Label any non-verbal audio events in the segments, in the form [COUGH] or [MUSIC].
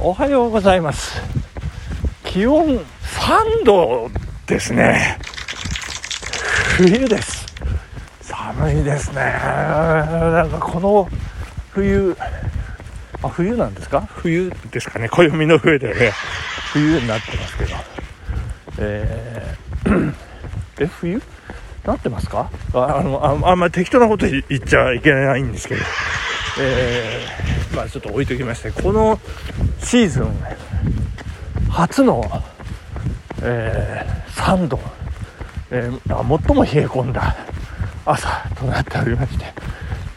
おはようございます。気温3度ですね。冬です。寒いですね。なんかこの冬あ冬なんですか？冬ですかね。暦の上でね。冬になってますけど。えーえ冬？なってますか？ああのああんまり適当なこと言っちゃいけないんですけど。えーまあちょっと置いときましてこのシーズン初の、えー3度、えーあ最も冷え込んだ朝となっておりまして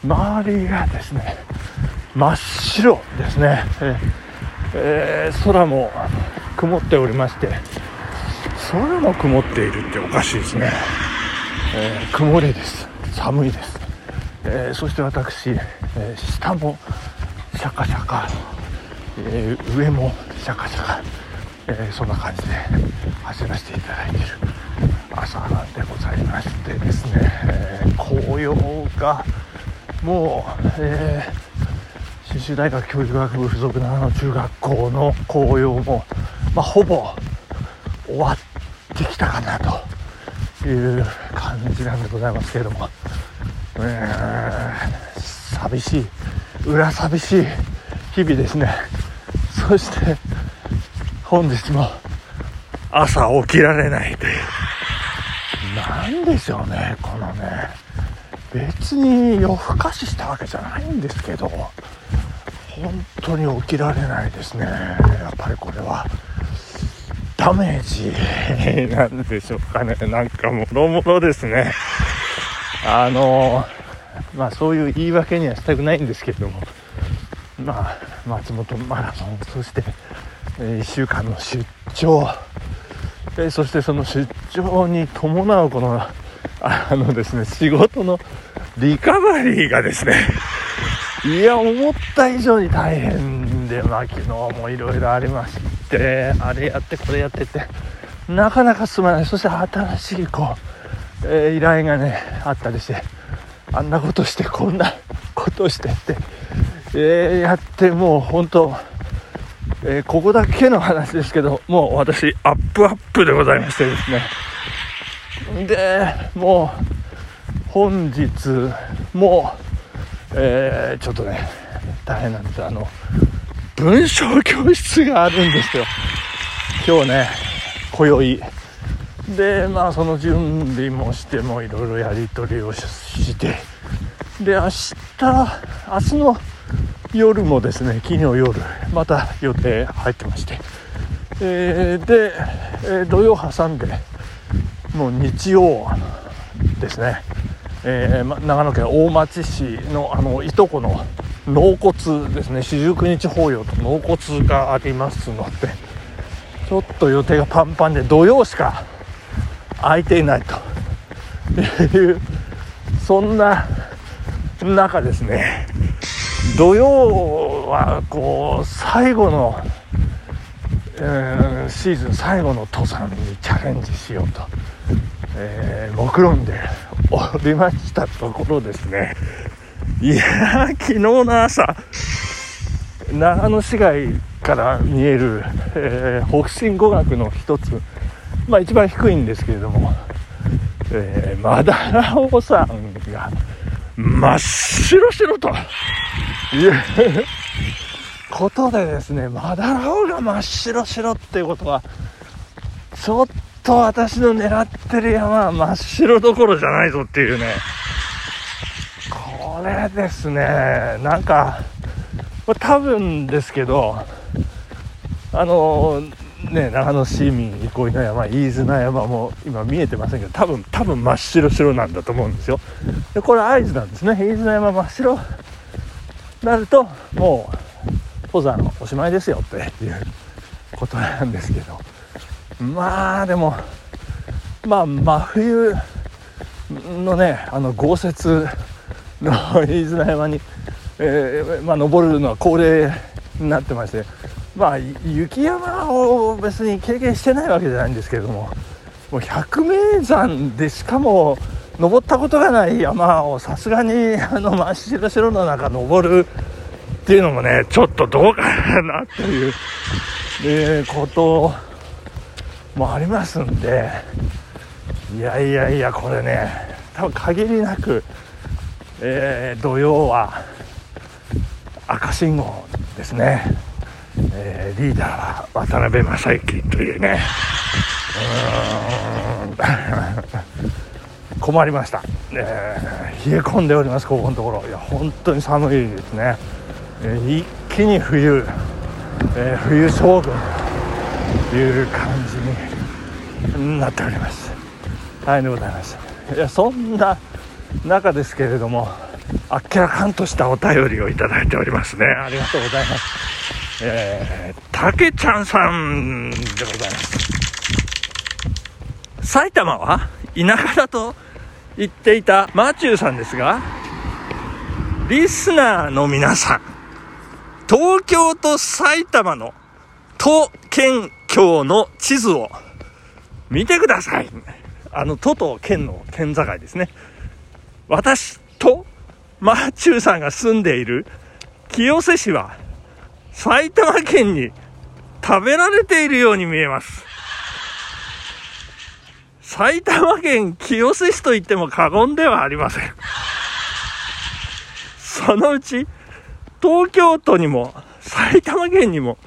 周りがですね真っ白ですね、えーえー空も曇っておりまして空も曇っているっておかしいですね、えー曇りです。寒いです、えーそして私、えー下もシャカシャカ、えー上もシャカシャカ、えーそんな感じで走らせていただいている朝でございましてですね、えー紅葉がもう、えー信州大学教育学部附属長野中学校の紅葉も、まあ、ほぼ終わってきたかなという感じなんでございますけれども、えー寂しい裏寂しい日々ですね。そして本日も朝起きられないという。なんでしょうねこのね。別に夜更かししたわけじゃないんですけど本当に起きられないですね。やっぱりこれはダメージなんでしょうかね。なんかもろもろですね。あのまあそういう言い訳にはしたくないんですけれども。まあ松本マラソンそして、え1週間の出張。えそしてその出張に伴うこのあのですね仕事のリカバリーがですね [LAUGHS] いや思った以上に大変でまあ昨日もいろいろありましてあれやってこれやってってなかなか進まない。そして新しいこう、えー依頼がねあったりしてあんなことしてこんなことしてって、えーやってもう本当えーここだけの話ですけどもう私アップアップでございましてですね。でもう本日もうえーちょっとね大変なんですあの文章教室があるんですよ。今日ね今宵。でまあその準備もしてもいろいろやり取りをしして。で明日明日の夜もですね昨日夜また予定入ってまして、えーで、えー土曜挟んでもう日曜ですね、えーま長野県大町市のあのいとこの納骨ですね。四十九日法要と納骨がありますのでちょっと予定がパンパンで土曜しか空いていないと。[LAUGHS] いうそんな中ですね。土曜はこう最後の、えーシーズン最後の登山にチャレンジしようと、えー目論んでおりましたところですね。いやー昨日の朝長野市街から見える、えー北進語学の一つまあ一番低いんですけれども、えー、マダラオ山が真っ白白と。いうことでですねマダラオが真っ白白っていうことはちょっと私の狙ってる山は真っ白どころじゃないぞっていうね。これですねなんかこれ多分ですけどあのね長野市民憩いの山飯綱山も今見えてませんけど多分多分真っ白白なんだと思うんですよ。でこれ合図なんですね。飯綱山真っ白なるともう登山おしまいですよっていうことなんですけど。まあでもまあ真冬のねあの豪雪の飯綱山に、えーまあ、登るのは恒例になってましてまあ雪山を別に経験してないわけじゃないんですけれどももう百名山でしかも登ったことがない山をさすがにあの真っ白白の中登るっていうのもねちょっとどうかなっていう、えーこともありますんで。いやいやいやこれね多分限りなく、えー土曜は赤信号ですね、えーリーダーは渡辺正行というね。[LAUGHS] 困りました、えー冷え込んでおりますここのところ。いや本当に寒いですね、えー一気に冬、えー冬将軍という感じになっております。はいでございましたいやそんな中ですけれどもあっけらかんとしたお便りをいただいておりますね。ありがとうございます。え、たけちゃんさんでございます。埼玉は田舎だと言っていたマチューさんですがリスナーの皆さん東京と埼玉の都県境の地図を見てください。あの都と県の県境ですね。私とマーチューさんが住んでいる清瀬市は埼玉県に食べられているように見えます。埼玉県清瀬市と言っても過言ではありません。そのうち東京都にも埼玉県にも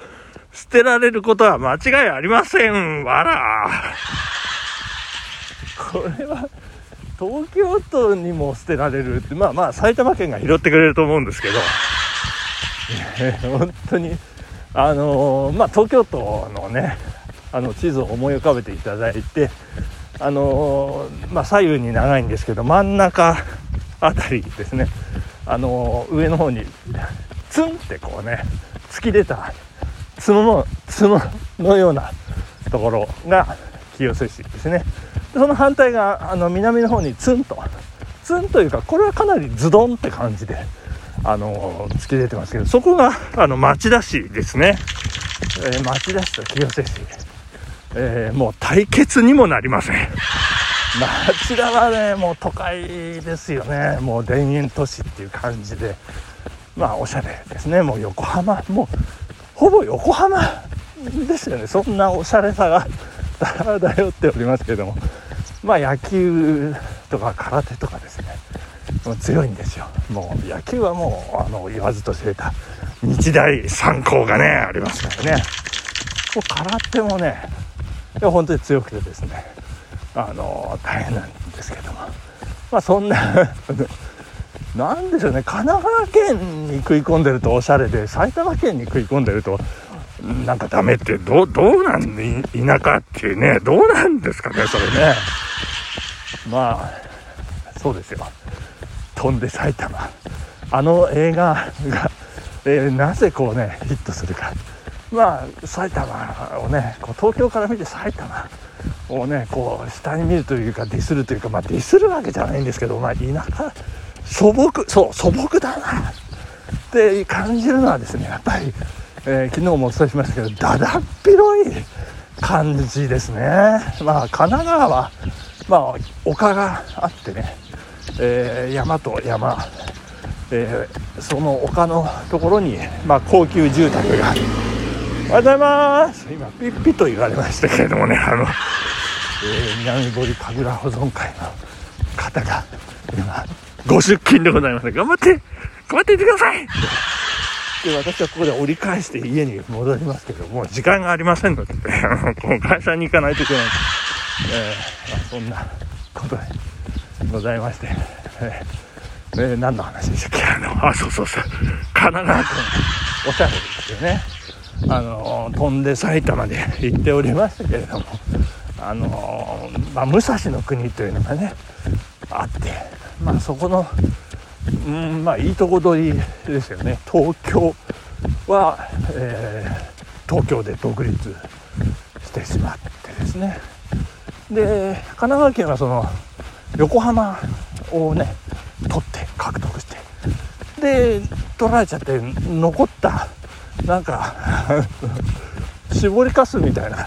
捨てられることは間違いありませんわら。これは東京都にも捨てられるってまあまあ埼玉県が拾ってくれると思うんですけど。[LAUGHS] 本当に。あのーまあ東京都のねあの地図を思い浮かべていただいてあのーまあ左右に長いんですけど真ん中あたりですね。あのー上の方にツンってこうね突き出た角の角のようなところが清瀬市ですね。その反対があの南の方にツンとツンというかこれはかなりズドンって感じであの突き出てますけどそこがあの町田市ですね、えー町田市と清瀬市、えーもう対決にもなりません。町田はねもう都会ですよね。もう田園都市っていう感じで。まあおしゃれですね。もう横浜。もうほぼ横浜ですよね。そんなおしゃれさが漂 [LAUGHS] っておりますけども。まあ野球とか空手とかですね。強いんですよ。もう野球はもうあの言わずと知れた日大三高がねありますからね。もう空手もねいや本当に強くてですねあの大変なんですけども。まあそんな [LAUGHS] なんでしょうね神奈川県に食い込んでるとおしゃれで埼玉県に食い込んでるとなんかダメってどうどうなんで田舎っていうねどうなんですかねそれね。まあそうですよ。飛んで埼玉。あの映画が、えーなぜこうねヒットするか。まあ埼玉をねこう東京から見て埼玉をねこう下に見るというかディスるというかまあディスるわけじゃないんですけどまあ田舎素朴そう素朴だな。って感じるのはですねやっぱり、えー昨日もお伝えしましたけどだだっ広い感じですね。まあ神奈川はまあ丘があってね、えー山と山、えーその丘のところに、まあ、高級住宅が。おはようございます。今ピッピと言われましたけれどもねあの、えー南堀神楽保存会の方が今ご出勤でございます。頑張って頑張っていってください。で私はここで折り返して家に戻りますけどもう時間がありませんので、この会社に行かないといけない、えーまあ、そんなことで。ございまして、えーえー何の話でしたっけ？あのあそうそうそう。神奈川県おしゃれですよね。あの飛んで埼玉で行っておりましたけれども。あの、まあ、武蔵の国というのがねあって、まあ、そこのうんまあいいとこ取りですよね。東京は、えー東京で独立してしまってですね。で神奈川県はその横浜をね取って獲得して。で取られちゃって残ったなんか [LAUGHS] 絞りかすみたいな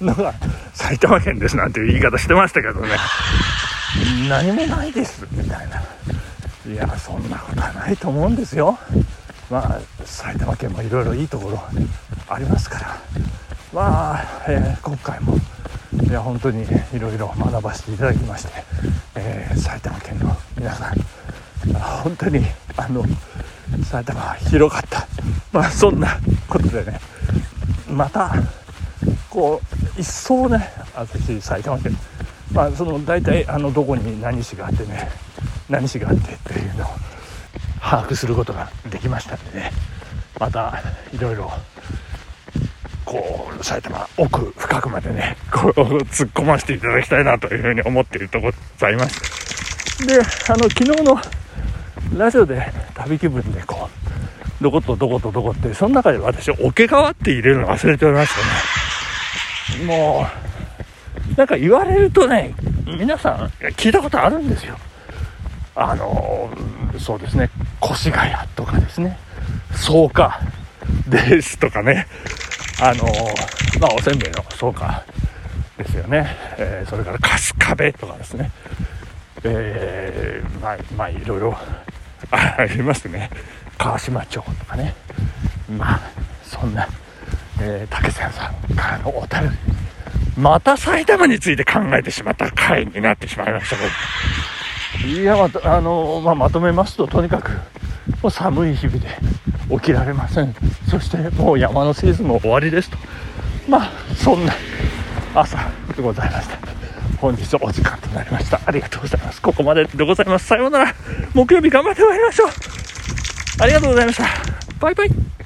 のが埼玉県ですなんていう言い方してましたけどね。何もないですみたいな。いやそんなことはないと思うんですよ。まあ埼玉県もいろいろいいところありますから。まあ、えー、今回もいや本当にいろいろ学ばせていただきまして、えー、埼玉県の皆さん本当にあの埼玉広かった。まあそんなことでねまたこう一層ね私埼玉県まあその大体あのどこに何市があってね何市があってっていうのを把握することができましたんでねまたいろいろ埼玉奥深くまでねこう突っ込ませていただきたいなというふうに思っているとこございます。であの昨日のラジオで旅気分でこうどことどことどこってその中で私桶川って入れるの忘れておりましたね。もうなんか言われるとね皆さん聞いたことあるんですよ。あのそうですね越谷とかですね。草加ですとかね。あのまあおせんべいの草加ですよね、えー、それから春日部とかですね。えー、まあまあいろいろありますね。川島町とかね。まあそんな、えー、竹瀬さんからのお便り。また埼玉について考えてしまった回になってしまいました。けどいやまあの、まあ、まとめますととにかくもう寒い日々で起きられません。そしてもう山のシーズンも終わりですと。まあそんな朝でございました本日お時間となりました。ありがとうございます。ここまででございます。さようなら。木曜日頑張ってまいりましょう。ありがとうございました。バイバイ。